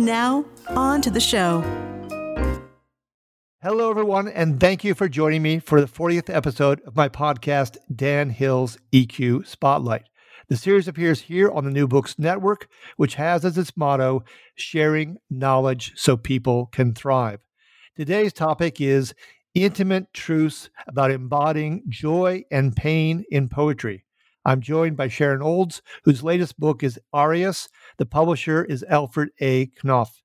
Now, on to the show. Hello, everyone, and thank you for joining me for the 40th episode of my podcast, Dan Hill's EQ Spotlight. The series appears here on the New Books Network, which has as its motto, sharing knowledge so people can thrive. Today's topic is intimate truths about embodying joy and pain in poetry. I'm joined by Sharon Olds, whose latest book is Arias. The publisher is Alfred A. Knopf.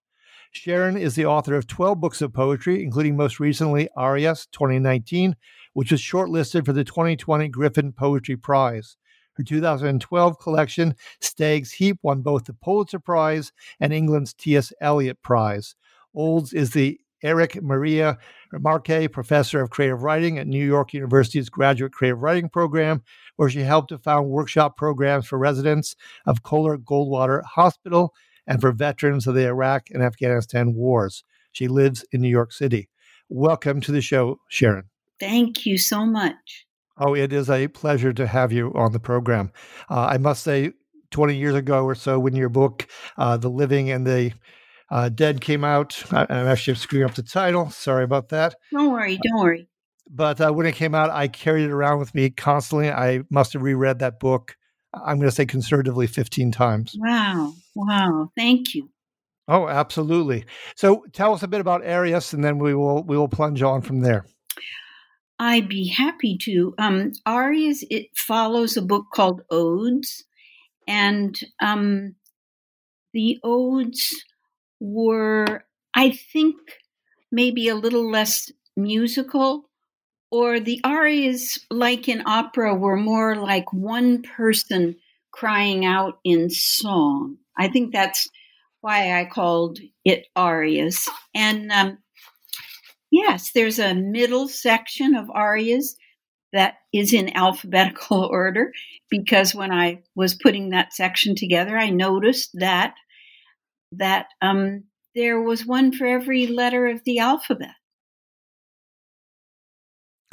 Sharon is the author of 12 books of poetry, including most recently Arias 2019, which was shortlisted for the 2020 Griffin Poetry Prize. Her 2012 collection, Stag's Leap, won both the Pulitzer Prize and England's T.S. Eliot Prize. Olds is the Erich Maria Remarque Professor of Creative Writing at New York University's Graduate Creative Writing Program, where she helped to found workshop programs for residents of Coler Goldwater Hospital and for veterans of the Iraq and Afghanistan wars. She lives in New York City. Welcome to the show, Sharon. Thank you so much. Oh, it is a pleasure to have you on the program. Uh, I must say, 20 years ago or so, when your book, uh, The Living and the uh, Dead, came out, I, am actually screwing up the title. Sorry about that. Don't worry, don't worry. But uh, when it came out, I carried it around with me constantly. I must have reread that book I'm going to say conservatively 15 times. Wow. Wow. Thank you. Oh, absolutely. So tell us a bit about Arias and then we will we will plunge on from there. I'd be happy to. Um, Arias it follows a book called Odes, and um, the odes were, I think, maybe a little less musical or the arias, like in opera, were more like one person crying out in song. I think that's why I called it arias. And um, yes, there's a middle section of arias that is in alphabetical order because when I was putting that section together, I noticed that that um, there was one for every letter of the alphabet.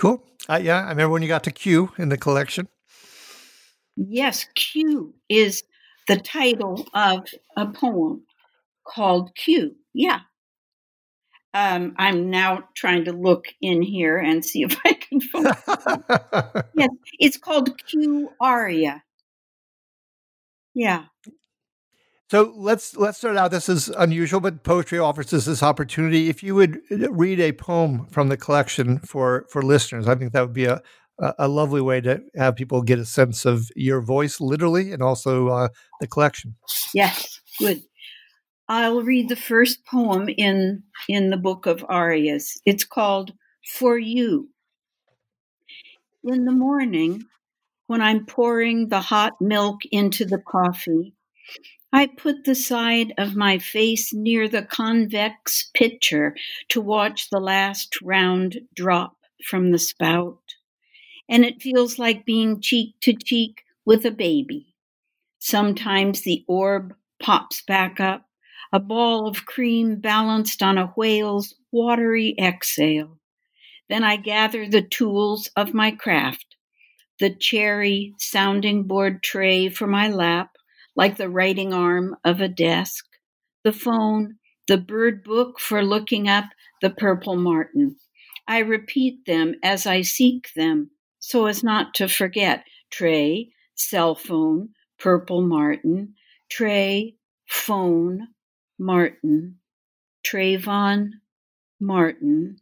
Cool. Uh, yeah, I remember when you got to Q in the collection. Yes, Q is the title of a poem called Q. Yeah. Um, I'm now trying to look in here and see if I can find. yes, it's called Q Aria. Yeah. So let's let's start out. This is unusual, but poetry offers us this opportunity. If you would read a poem from the collection for for listeners, I think that would be a a lovely way to have people get a sense of your voice, literally, and also uh, the collection. Yes, good. I'll read the first poem in in the book of arias. It's called "For You." In the morning, when I'm pouring the hot milk into the coffee, I put the side of my face near the convex pitcher to watch the last round drop from the spout. And it feels like being cheek to cheek with a baby. Sometimes the orb pops back up, a ball of cream balanced on a whale's watery exhale. Then I gather the tools of my craft, the cherry sounding board tray for my lap, like the writing arm of a desk, the phone, the bird book for looking up the purple martin. I repeat them as I seek them so as not to forget tray, cell phone, purple martin, tray, phone, Martin, Trayvon Martin.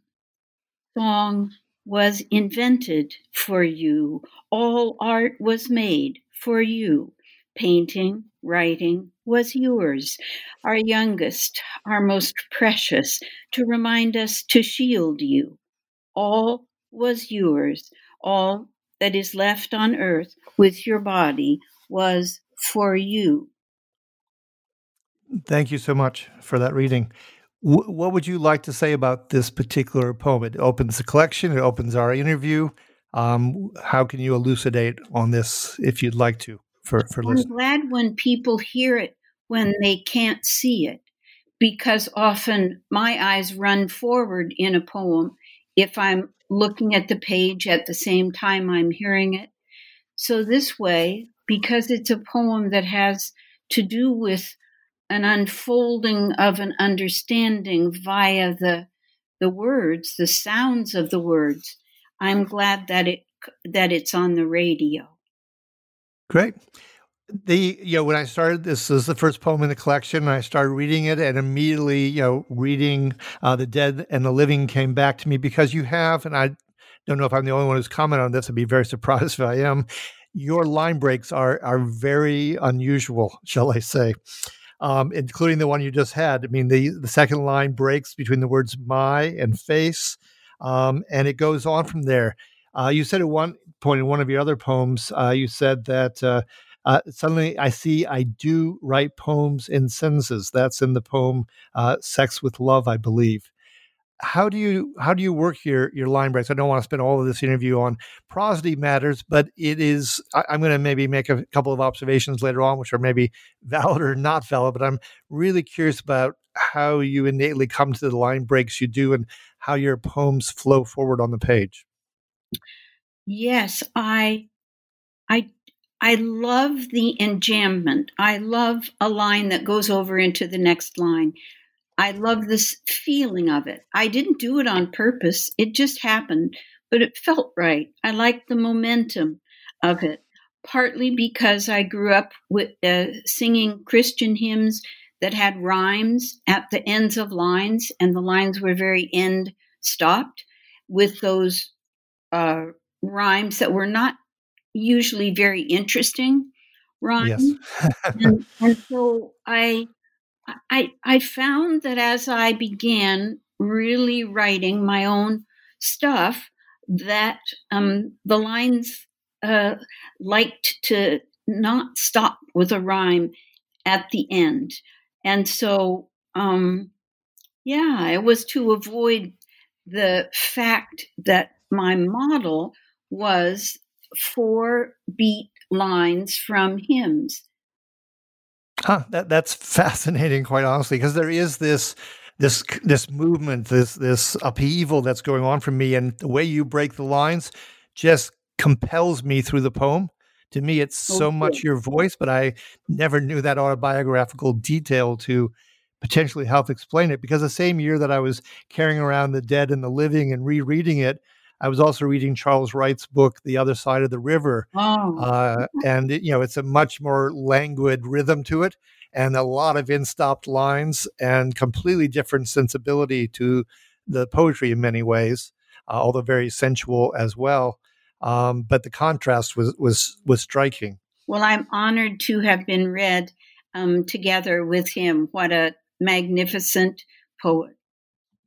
Song was invented for you. All art was made for you painting, writing was yours, our youngest, our most precious, to remind us to shield you. All was yours, all that is left on earth with your body was For You. Thank you so much for that reading. W- what would you like to say about this particular poem? It opens the collection, it opens our interview. Um, how can you elucidate on this if you'd like to for, for I'm glad when people hear it when they can't see it, because often my eyes run forward in a poem if I'm looking at the page at the same time I'm hearing it. So, this way, because it's a poem that has to do with an unfolding of an understanding via the the words, the sounds of the words. I'm glad that it that it's on the radio. Great. The you know when I started this is the first poem in the collection. And I started reading it, and immediately you know reading uh, the dead and the living came back to me because you have, and I don't know if I'm the only one who's commented on this. I'd be very surprised if I am. Your line breaks are are very unusual, shall I say? um, including the one you just had. I mean, the, the second line breaks between the words my and face, um, and it goes on from there. Uh, you said at one point in one of your other poems, uh, you said that uh, uh suddenly I see I do write poems in sentences. That's in the poem uh, Sex with Love, I believe how do you how do you work your your line breaks? I don't want to spend all of this interview on prosody matters, but it is. I, am going to maybe make a couple of observations later on, which are maybe valid or not valid. But I'm really curious about how you innately come to the line breaks you do, and how your poems flow forward on the page. Yes, I, I, I love the enjambment. I love a line that goes over into the next line. I love this feeling of it. I didn't do it on purpose, it just happened, but it felt right. I liked the momentum of it, partly because I grew up with uh, singing Christian hymns that had rhymes at the ends of lines, and the lines were very end stopped with those uh, rhymes that were not usually very interesting rhymes. Yes. and, and so I I, I found that as I began really writing my own stuff, that um, the lines uh, liked to not stop with a rhyme at the end. And so, um, yeah, it was to avoid the fact that my model was four beat lines from hymns. Huh, that that's fascinating, quite honestly, because there is this this this movement, this this upheaval that's going on for me, and the way you break the lines just compels me through the poem. To me, it's oh, so much your voice, but I never knew that autobiographical detail to potentially help explain it. Because the same year that I was carrying around the dead and the living and rereading it, I was also reading Charles Wright's book, The Other Side of the River. Oh. Uh, and, it, you know, it's a much more languid rhythm to it and a lot of end stopped lines and completely different sensibility to the poetry in many ways, uh, although very sensual as well. Um, but the contrast was, was, was striking. Well, I'm honored to have been read um, together with him. What a magnificent poet.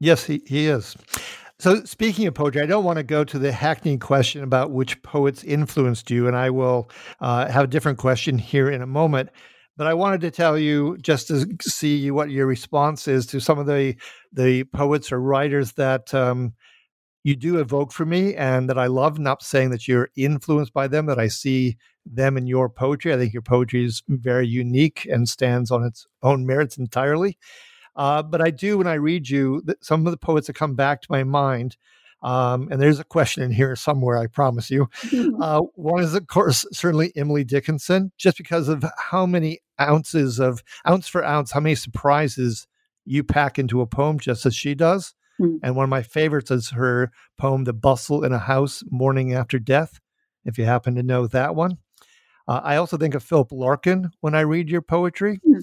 Yes, he, he is. So, speaking of poetry, I don't want to go to the hackneyed question about which poets influenced you, and I will uh, have a different question here in a moment. But I wanted to tell you just to see what your response is to some of the the poets or writers that um, you do evoke for me and that I love. Not saying that you're influenced by them, that I see them in your poetry. I think your poetry is very unique and stands on its own merits entirely. Uh, but I do, when I read you, some of the poets that come back to my mind, um, and there's a question in here somewhere, I promise you. Uh, one is, of course, certainly Emily Dickinson, just because of how many ounces of ounce for ounce, how many surprises you pack into a poem, just as she does. Mm. And one of my favorites is her poem, The Bustle in a House, Morning After Death, if you happen to know that one. Uh, I also think of Philip Larkin when I read your poetry, mm-hmm.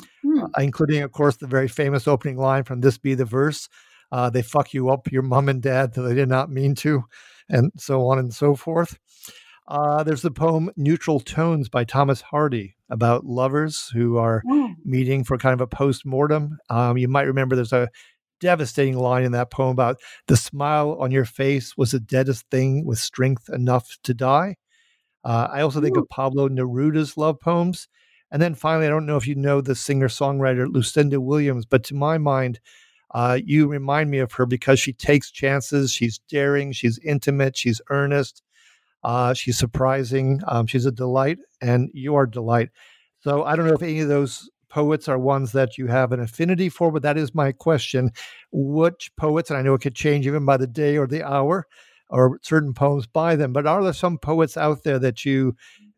Including, of course, the very famous opening line from This Be the Verse uh, They fuck you up, your mom and dad, though they did not mean to, and so on and so forth. Uh, there's the poem Neutral Tones by Thomas Hardy about lovers who are mm. meeting for kind of a post mortem. Um, you might remember there's a devastating line in that poem about the smile on your face was the deadest thing with strength enough to die. Uh, I also think Ooh. of Pablo Neruda's love poems. And then finally, I don't know if you know the singer songwriter Lucinda Williams, but to my mind, uh, you remind me of her because she takes chances. She's daring, she's intimate, she's earnest, uh, she's surprising, um, she's a delight, and you are delight. So I don't know if any of those poets are ones that you have an affinity for, but that is my question. Which poets, and I know it could change even by the day or the hour, or certain poems by them, but are there some poets out there that you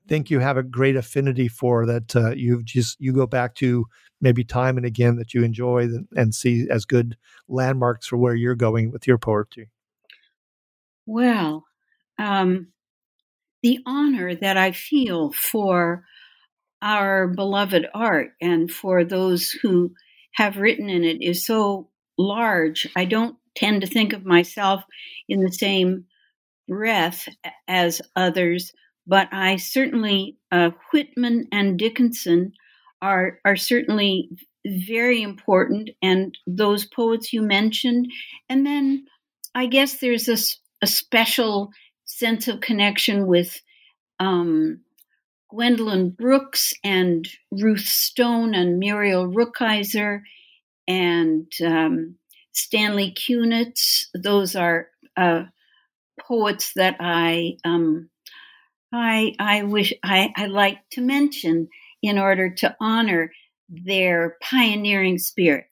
think you have a great affinity for that uh, you just you go back to maybe time and again that you enjoy and, and see as good landmarks for where you're going with your poetry? Well, um, the honor that I feel for our beloved art and for those who have written in it is so large. I don't tend to think of myself in the same breath as others, but I certainly uh, Whitman and Dickinson are are certainly very important, and those poets you mentioned, and then I guess there's a, a special sense of connection with um, Gwendolyn Brooks and Ruth Stone and Muriel Rukeyser and um, Stanley Kunitz. Those are uh, poets that I um, I I wish I, I like to mention in order to honor their pioneering spirit.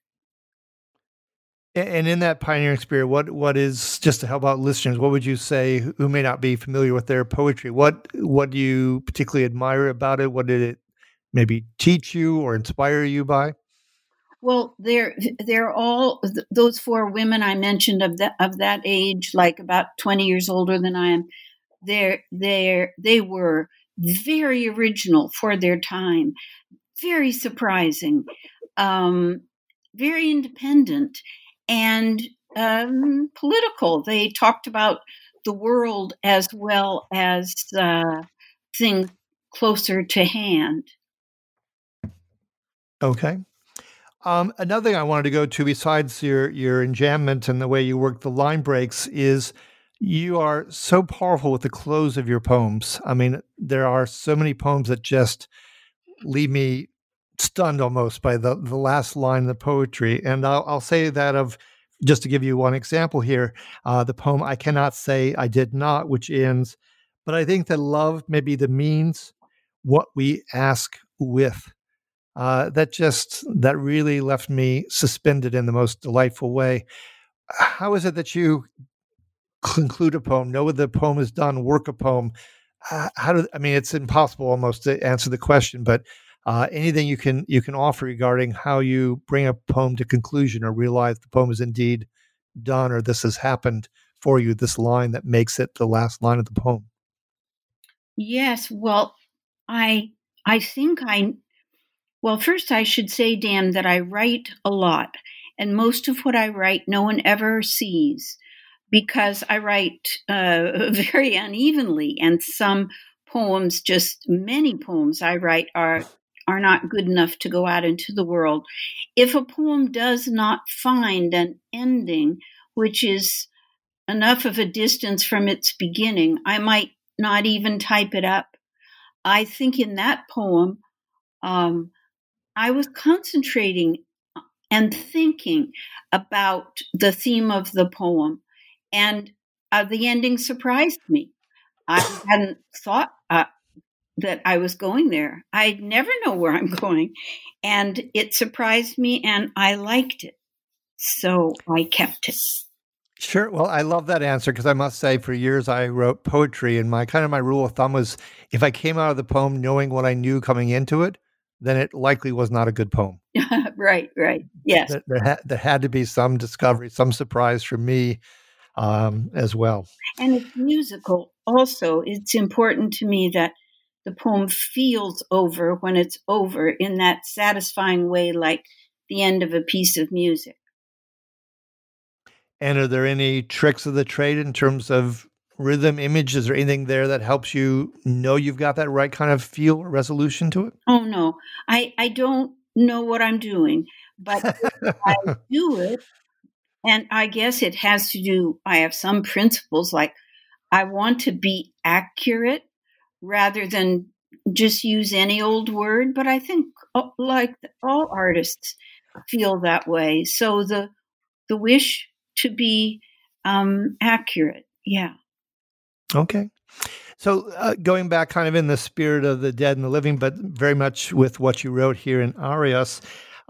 And in that pioneering spirit, what what is just to help out listeners? What would you say who may not be familiar with their poetry? What what do you particularly admire about it? What did it maybe teach you or inspire you by? Well, they're they're all those four women I mentioned of that of that age, like about twenty years older than I am. They're they they were very original for their time, very surprising, um, very independent, and um, political. They talked about the world as well as uh, things closer to hand. Okay. Um, another thing I wanted to go to, besides your your enjambment and the way you work the line breaks, is you are so powerful with the close of your poems. I mean, there are so many poems that just leave me stunned almost by the the last line of the poetry. And I'll, I'll say that of just to give you one example here, uh, the poem "I cannot say I did not," which ends, but I think that love may be the means what we ask with uh, that just that really left me suspended in the most delightful way. How is it that you conclude a poem, know the poem is done, work a poem? Uh, how do I mean? It's impossible almost to answer the question, but uh, anything you can you can offer regarding how you bring a poem to conclusion or realize the poem is indeed done or this has happened for you. This line that makes it the last line of the poem. Yes, well, I I think I well, first, I should say, Dan, that I write a lot, and most of what I write no one ever sees because I write uh, very unevenly, and some poems, just many poems I write, are are not good enough to go out into the world. If a poem does not find an ending, which is enough of a distance from its beginning, I might not even type it up. I think in that poem, um, I was concentrating uh, and thinking about the theme of the poem, and uh, the ending surprised me. I hadn't thought uh, that I was going there. I never know where I'm going, and it surprised me, and I liked it, so I kept it. Sure. Well, I love that answer because I must say, for years I wrote poetry, and my kind of my rule of thumb was if I came out of the poem knowing what I knew coming into it, then it likely was not a good poem. right, right. Yes. There, there, ha- there, had to be some discovery, some surprise for me um, as well. And it's musical also. It's important to me that the poem feels over when it's over in that satisfying way, like the end of a piece of music. And are there any tricks of the trade in terms of rhythm, image? Is there anything there that helps you know you've got that right kind of feel or resolution to it? Oh no, I I don't know what I'm doing, but I do it, and I guess it has to do. I have some principles like I want to be accurate. rather than just use any old word. But I think, uh, like all artists, feel that way. So the the wish to be um, accurate, yeah. Okay. So, uh, going back kind of in the spirit of the dead and the living, but very much with what you wrote here in Arias,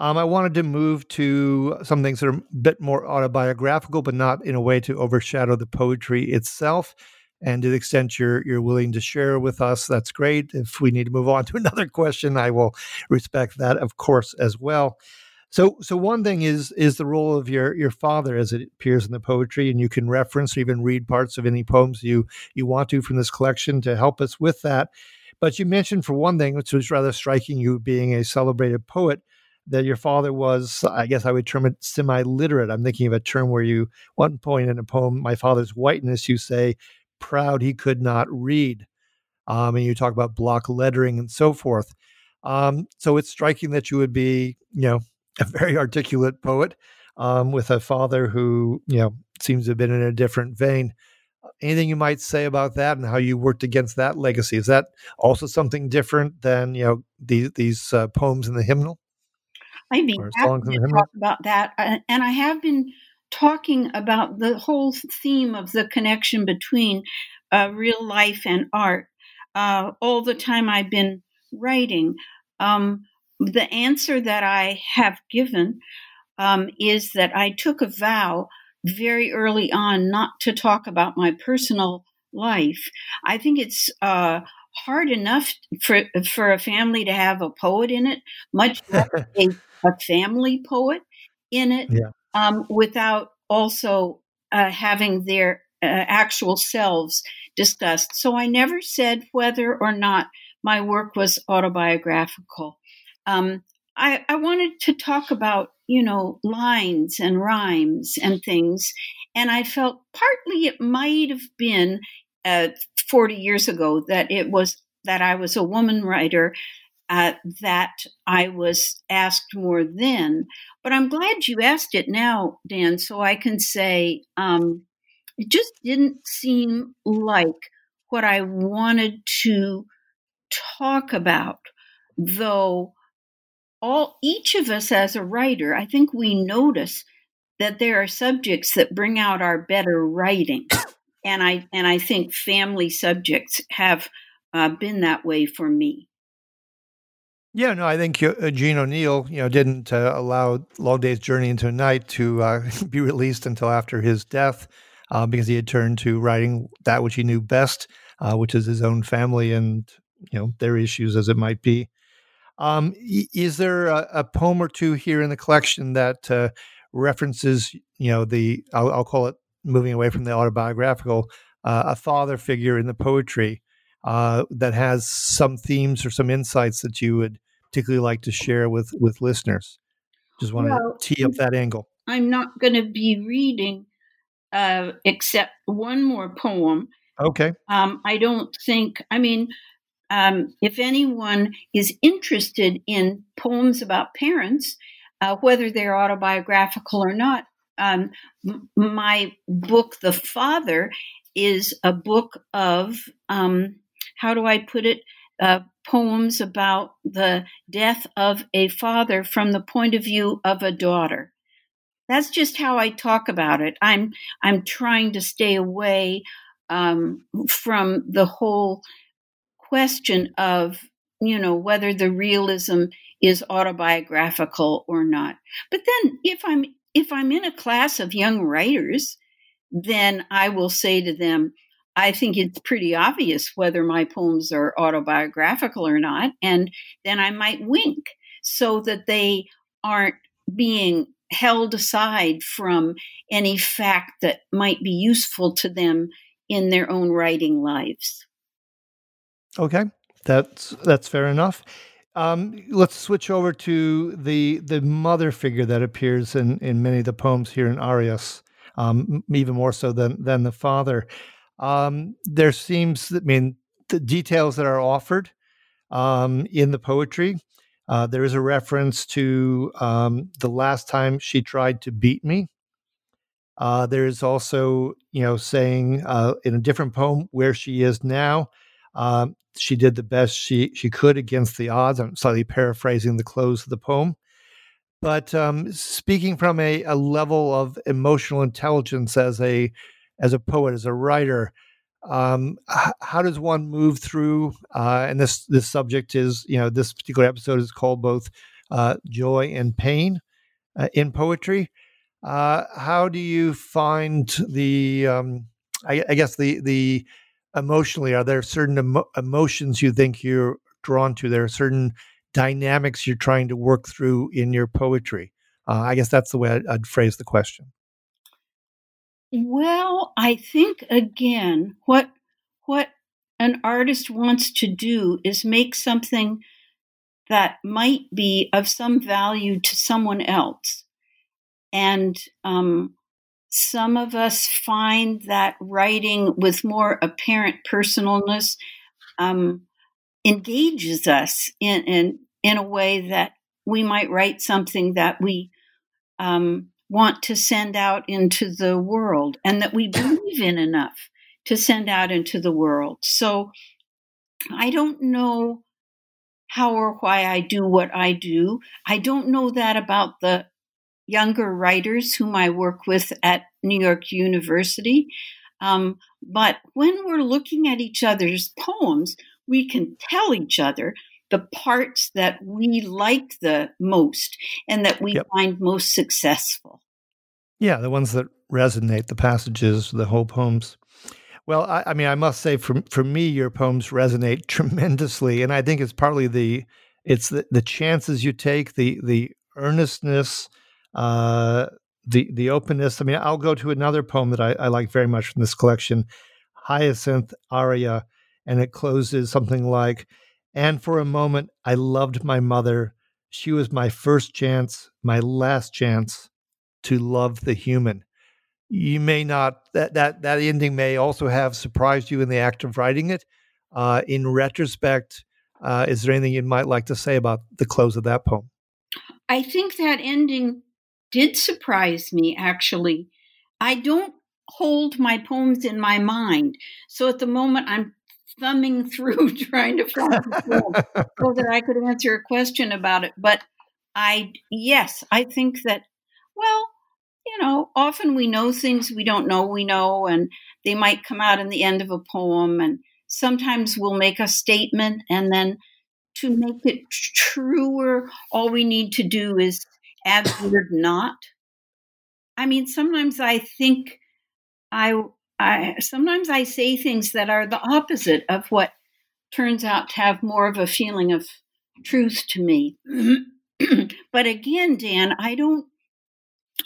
um, I wanted to move to some things that are a bit more autobiographical, but not in a way to overshadow the poetry itself. And to the extent you're you're willing to share with us, that's great. If we need to move on to another question, I will respect that, of course, as well. So, so one thing is is the role of your your father as it appears in the poetry, and you can reference or even read parts of any poems you you want to from this collection to help us with that. But you mentioned for one thing, which was rather striking, you being a celebrated poet, that your father was, I guess I would term it semi-literate. I'm thinking of a term where you one point in a poem, "My Father's Whiteness," you say, "Proud he could not read," um, and you talk about block lettering and so forth. Um, so it's striking that you would be, you know, a very articulate poet um, with a father who you know seems to have been in a different vein. Anything you might say about that and how you worked against that legacy? Is that also something different than you know these these uh, poems in the hymnal? I'd be happy to talk about that, uh, and I have been talking about the whole theme of the connection between uh, real life and art uh, all the time I've been writing. Um, the answer that I have given um, is that I took a vow very early on not to talk about my personal life. I think it's uh, hard enough for for a family to have a poet in it, much a, a, family poet in it, yeah. um, without also uh, having their uh, actual selves discussed. So I never said whether or not my work was autobiographical um, I, I wanted to talk about, you know, lines and rhymes and things. And I felt partly it might have been uh, 40 years ago that it was that I was a woman writer uh, that I was asked more then. But I'm glad you asked it now, Dan, so I can say um, it just didn't seem like what I wanted to talk about, though all each of us as a writer, I think we notice that there are subjects that bring out our better writing, and I and I think family subjects have uh, been that way for me. Yeah, no, I think uh, Gene O'Neill, you know, didn't uh, allow Long Day's Journey into Night to uh, be released until after his death, uh, because he had turned to writing that which he knew best, uh, which is his own family and you know their issues as it might be. Um, is there a, a, poem or two here in the collection that references, you know, the I'll, I'll, call it moving away from the autobiographical, uh, a father figure in the poetry uh, that has some themes or some insights that you would particularly like to share with with listeners? Just want well, to tee up that angle. I'm not going to be reading uh, except one more poem. Okay. Um, I don't think. I mean, um, if anyone is interested in poems about parents, uh, whether they're autobiographical or not, um, my book, The Father, is a book of, um, how do I put it? Uh, poems about the death of a father from the point of view of a daughter. That's just how I talk about it. I'm I'm trying to stay away um, from the whole question of, you know, whether the realism is autobiographical or not. But then if I'm if I'm in a class of young writers, then I will say to them, I think it's pretty obvious whether my poems are autobiographical or not. And then I might wink so that they aren't being held aside from any fact that might be useful to them in their own writing lives. Okay, that's that's fair enough. Um, let's switch over to the the mother figure that appears in, in many of the poems here in Arias, um, even more so than than the father. Um, there seems, I mean, the details that are offered um, in the poetry. Uh, there is a reference to um, the last time she tried to beat me. Uh, there is also, you know, saying uh, in a different poem where she is now. Um, she did the best she she could against the odds. I'm slightly paraphrasing the close of the poem. But um, speaking from a, a level of emotional intelligence as a as a poet, as a writer, um, h- how does one move through? Uh, and this this subject is, you know, this particular episode is called both uh, joy and pain uh, in poetry. Uh, how do you find the? Um, I, I, guess the the emotionally are there certain emo- emotions you think you're drawn to? There are certain dynamics you're trying to work through in your poetry? Uh, I guess that's the way I'd, I'd phrase the question. Well, I think again, what what an artist wants to do is make something that might be of some value to someone else. And um, some of us find that writing with more apparent personalness um, engages us in, in in a way that we might write something that we um, want to send out into the world and that we believe in enough to send out into the world. So I don't know how or why I do what I do. I don't know that about the younger writers whom I work with at New York University. Um, but when we're looking at each other's poems, we can tell each other the parts that we like the most and that we yep. find most successful. Yeah, the ones that resonate, the passages, the whole poems. Well, I, I, mean, I must say, for for me, your poems resonate tremendously, and I think it's partly the it's the, the chances you take, the the earnestness, uh, the the openness. I mean, I'll go to another poem that I, I like very much from this collection, Hyacinth Aria, and it closes something like, "And for a moment, I loved my mother. She was my first chance, my last chance to love the human." You may not that that that ending may also have surprised you in the act of writing it. Uh, in retrospect, uh, is there anything you might like to say about the close of that poem? I think that ending did surprise me, actually. I don't hold my poems in my mind. So at the moment, I'm thumbing through trying to find a poem so that I could answer a question about it. But I, yes, I think that, well, you know, often we know things we don't know we know, and they might come out in the end of a poem. And sometimes we'll make a statement, and then to make it truer, all we need to do is add the word not. I mean, sometimes I think I, I sometimes I say things that are the opposite of what turns out to have more of a feeling of truth to me. but again, Dan, I don't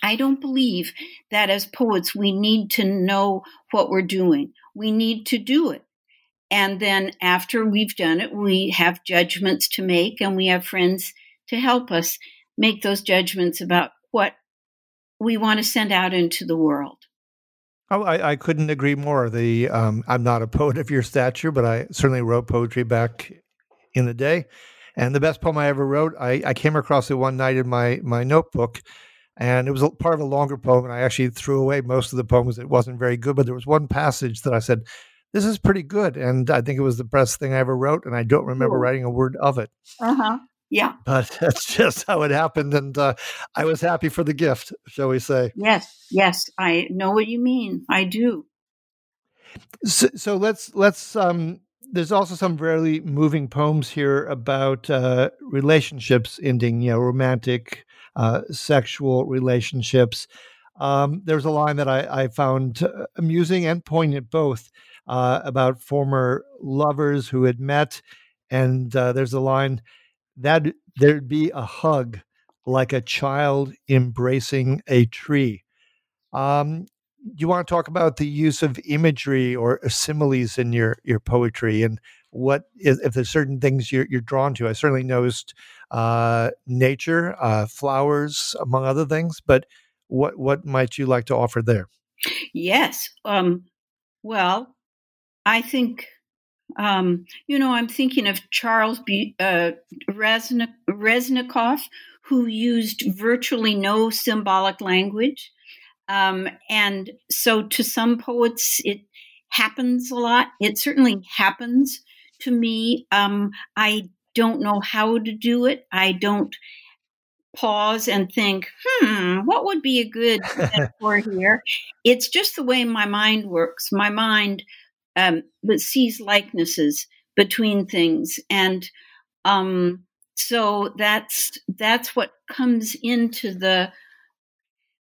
I don't believe that as poets we need to know what we're doing. We need to do it. And then after we've done it, we have judgments to make and we have friends to help us make those judgments about what we want to send out into the world. Oh, I, I couldn't agree more. The um, I'm not a poet of your stature, but I certainly wrote poetry back in the day. And the best poem I ever wrote, I, I came across it one night in my my notebook, and it was a, part of a longer poem. And I actually threw away most of the poems. It wasn't very good, but there was one passage that I said, "This is pretty good," and I think it was the best thing I ever wrote. And I don't remember cool. writing a word of it. Uh huh. Yeah. But that's just how it happened. And uh, I was happy for the gift, shall we say. Yes, yes. I know what you mean. I do. So, so let's, let's, um, there's also some very moving poems here about uh, relationships ending, you know, romantic, uh, sexual relationships. Um, there's a line that I, I found uh, amusing and poignant both uh, about former lovers who had met. And uh, there's a line, that there'd be a hug like a child embracing a tree. Um, you want to talk about the use of imagery or similes in your your poetry and what is, if there's certain things you're, you're drawn to? I certainly noticed uh, nature, uh, flowers, among other things. But what what might you like to offer there? Yes. Um, well, I think um, you know, I'm thinking of Charles B, uh, who used virtually no symbolic language. Um, and so to some poets, it happens a lot. It certainly happens to me. Um, I don't know how to do it. I don't pause and think, hmm, what would be a good metaphor here? It's just the way my mind works. My mind um, sees likenesses between things, and um, so that's that's what comes into the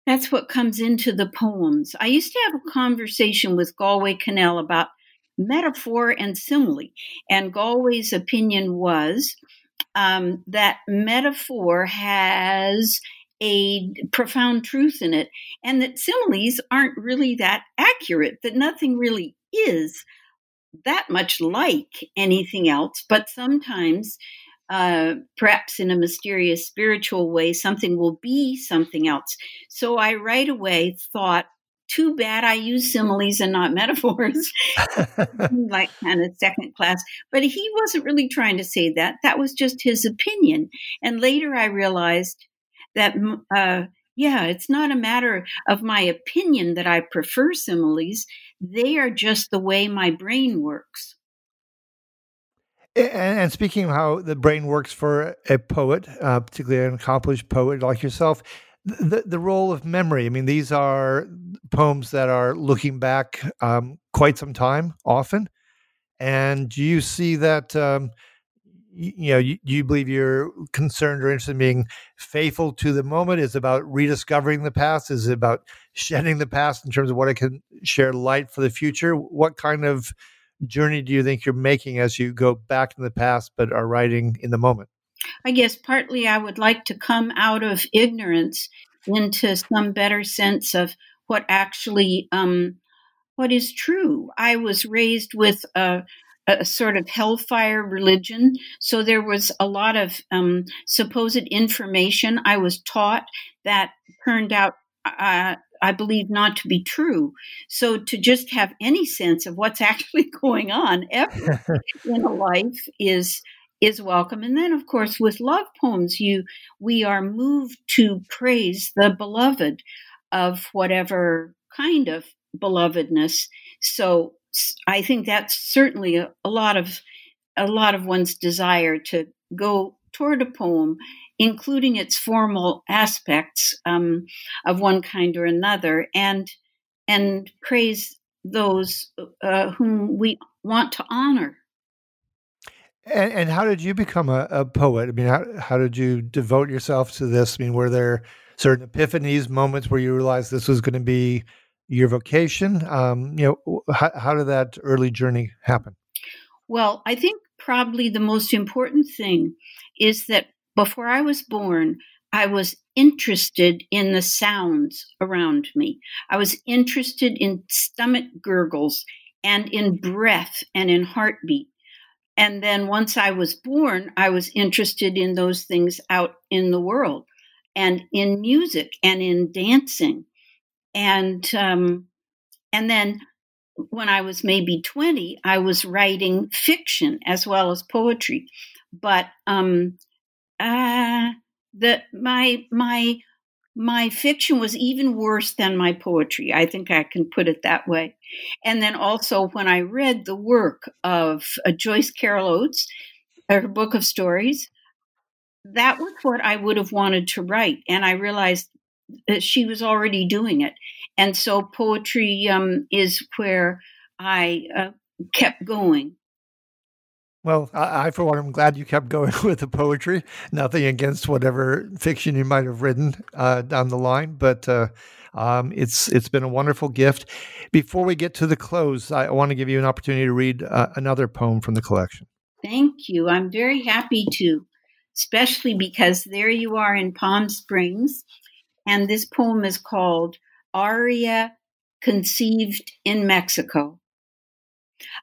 that's what comes into the poems. I used to have a conversation with Galway Kinnell about metaphor and simile, and Galway's opinion was um, that metaphor has a profound truth in it, and that similes aren't really that accurate, that nothing really is that much like anything else, but sometimes. Uh, perhaps in a mysterious spiritual way, something will be something else. So I right away thought too bad I use similes and not metaphors, like kind of second class. But he wasn't really trying to say that. That was just his opinion. And later I realized that, uh, yeah, it's not a matter of my opinion that I prefer similes. They are just the way my brain works. And, speaking of how the brain works for a poet, uh, particularly an accomplished poet like yourself, the the role of memory. I mean, these are poems that are looking back um, quite some time, often. And do you see that? Um, you, know, you, you believe you're concerned or interested in being faithful to the moment? Is about rediscovering the past? Is about shedding the past in terms of what it can share light for the future? What kind of journey do you think you're making as you go back in the past but are writing in the moment? I guess partly I would like to come out of ignorance into some better sense of what actually um, what is true. I was raised with a, a, sort of hellfire religion, so there was a lot of um, supposed information I was taught that turned out. Uh, I believe not to be true. So to just have any sense of what's actually going on ever in a life is is welcome. And then, of course, with love poems, you we are moved to praise the beloved of whatever kind of belovedness. So I think that's certainly a, a lot of a lot of one's desire to go toward a poem, including its formal aspects um, of one kind or another, and and praise those uh, whom we want to honor. And, and how did you become a, a, poet? I mean, how, how did you devote yourself to this? I mean, were there certain epiphanies, moments where you realized this was going to be your vocation? Um, you know, how, how did that early journey happen? Well, I think probably the most important thing is that before I was born, I was interested in the sounds around me. I was interested in stomach gurgles and in breath and in heartbeat. And then once I was born, I was interested in those things out in the world and in music and in dancing. And, um, and then when I was maybe 20, I was writing fiction as well as poetry. But, um, uh, the, my, my my fiction was even worse than my poetry. I think I can put it that way. And then also, when I read the work of uh, Joyce Carol Oates, her book of stories, that was what I would have wanted to write. And I realized she was already doing it. And so, poetry um, is where I uh, kept going. Well, I, I, for one, am glad you kept going with the poetry. Nothing against whatever fiction you might have written uh, down the line, but uh, um, it's it's been a wonderful gift. Before we get to the close, I want to give you an opportunity to read uh, another poem from the collection. Thank you. I'm very happy to, especially because there you are in Palm Springs, and this poem is called "Aria Conceived in Mexico."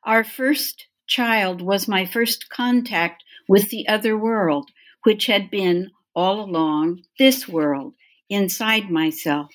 Our first child was my first contact with the other world, which had been all along this world inside myself.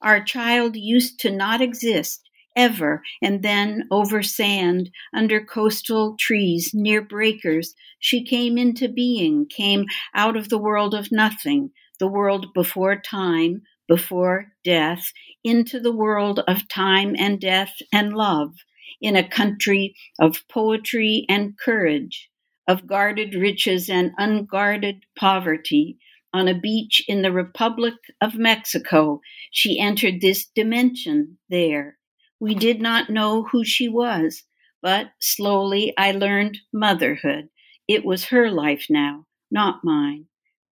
Our child used to not exist ever, and then over sand, under coastal trees, near breakers, she came into being, came out of the world of nothing, the world before time, before death, into the world of time and death and love in a country of poetry and courage, of guarded riches and unguarded poverty, on a beach in the Republic of Mexico, she entered this dimension there. We did not know who she was, but slowly I learned motherhood. It was her life now, not mine.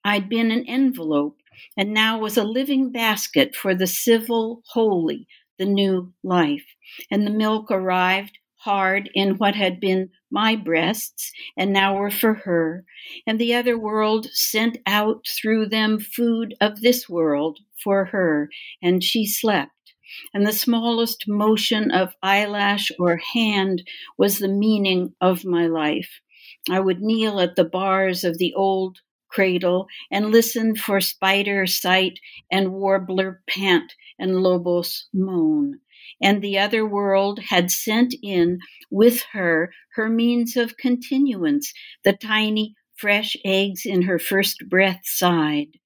I'd been an envelope and now was a living basket for the civil holy, the new life. And the milk arrived hard in what had been my breasts and now were for her, and the other world sent out through them food of this world for her, and she slept. And the smallest motion of eyelash or hand was the meaning of my life. I would kneel at the bars of the old cradle and listen for spider sight and warbler pant and lobos moan and the other world had sent in with her her means of continuance, the tiny fresh eggs in her first breath sighed.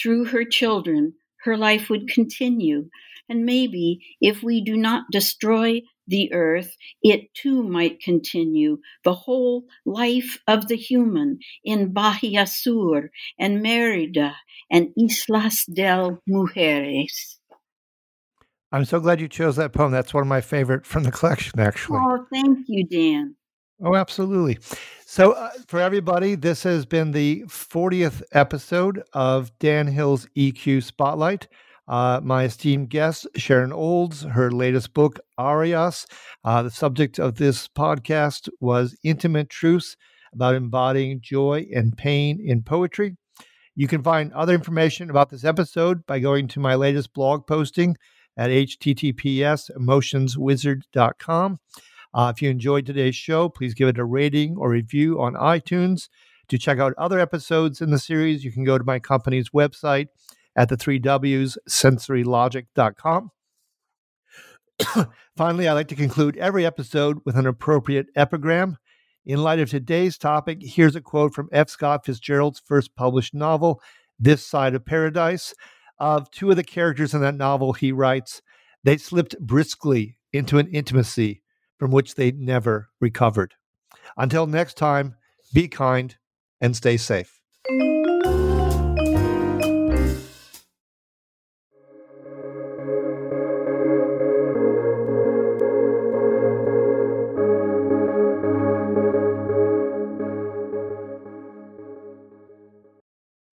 Through her children, her life would continue, and maybe if we do not destroy the earth, it too might continue, the whole life of the human in Bahia Sur and Merida and Islas del Mujeres. I'm so glad you chose that poem. That's one of my favorite from the collection, actually. Oh, thank you, Dan. Oh, absolutely. So, uh, for everybody, this has been the 40th episode of Dan Hill's EQ Spotlight. Uh, my esteemed guest, Sharon Olds, her latest book, Arias. Uh, the subject of this podcast was Intimate Truths about embodying joy and pain in poetry. You can find other information about this episode by going to my latest blog posting at https emotionswizard.com. Uh, if you enjoyed today's show, please give it a rating or review on iTunes. To check out other episodes in the series, you can go to my company's website at the three W's, sensorylogic.com. Finally, I like to conclude every episode with an appropriate epigram. In light of today's topic, here's a quote from F. Scott Fitzgerald's first published novel, This Side of Paradise of two of the characters in that novel, he writes, they slipped briskly into an intimacy from which they never recovered. Until next time, be kind and stay safe.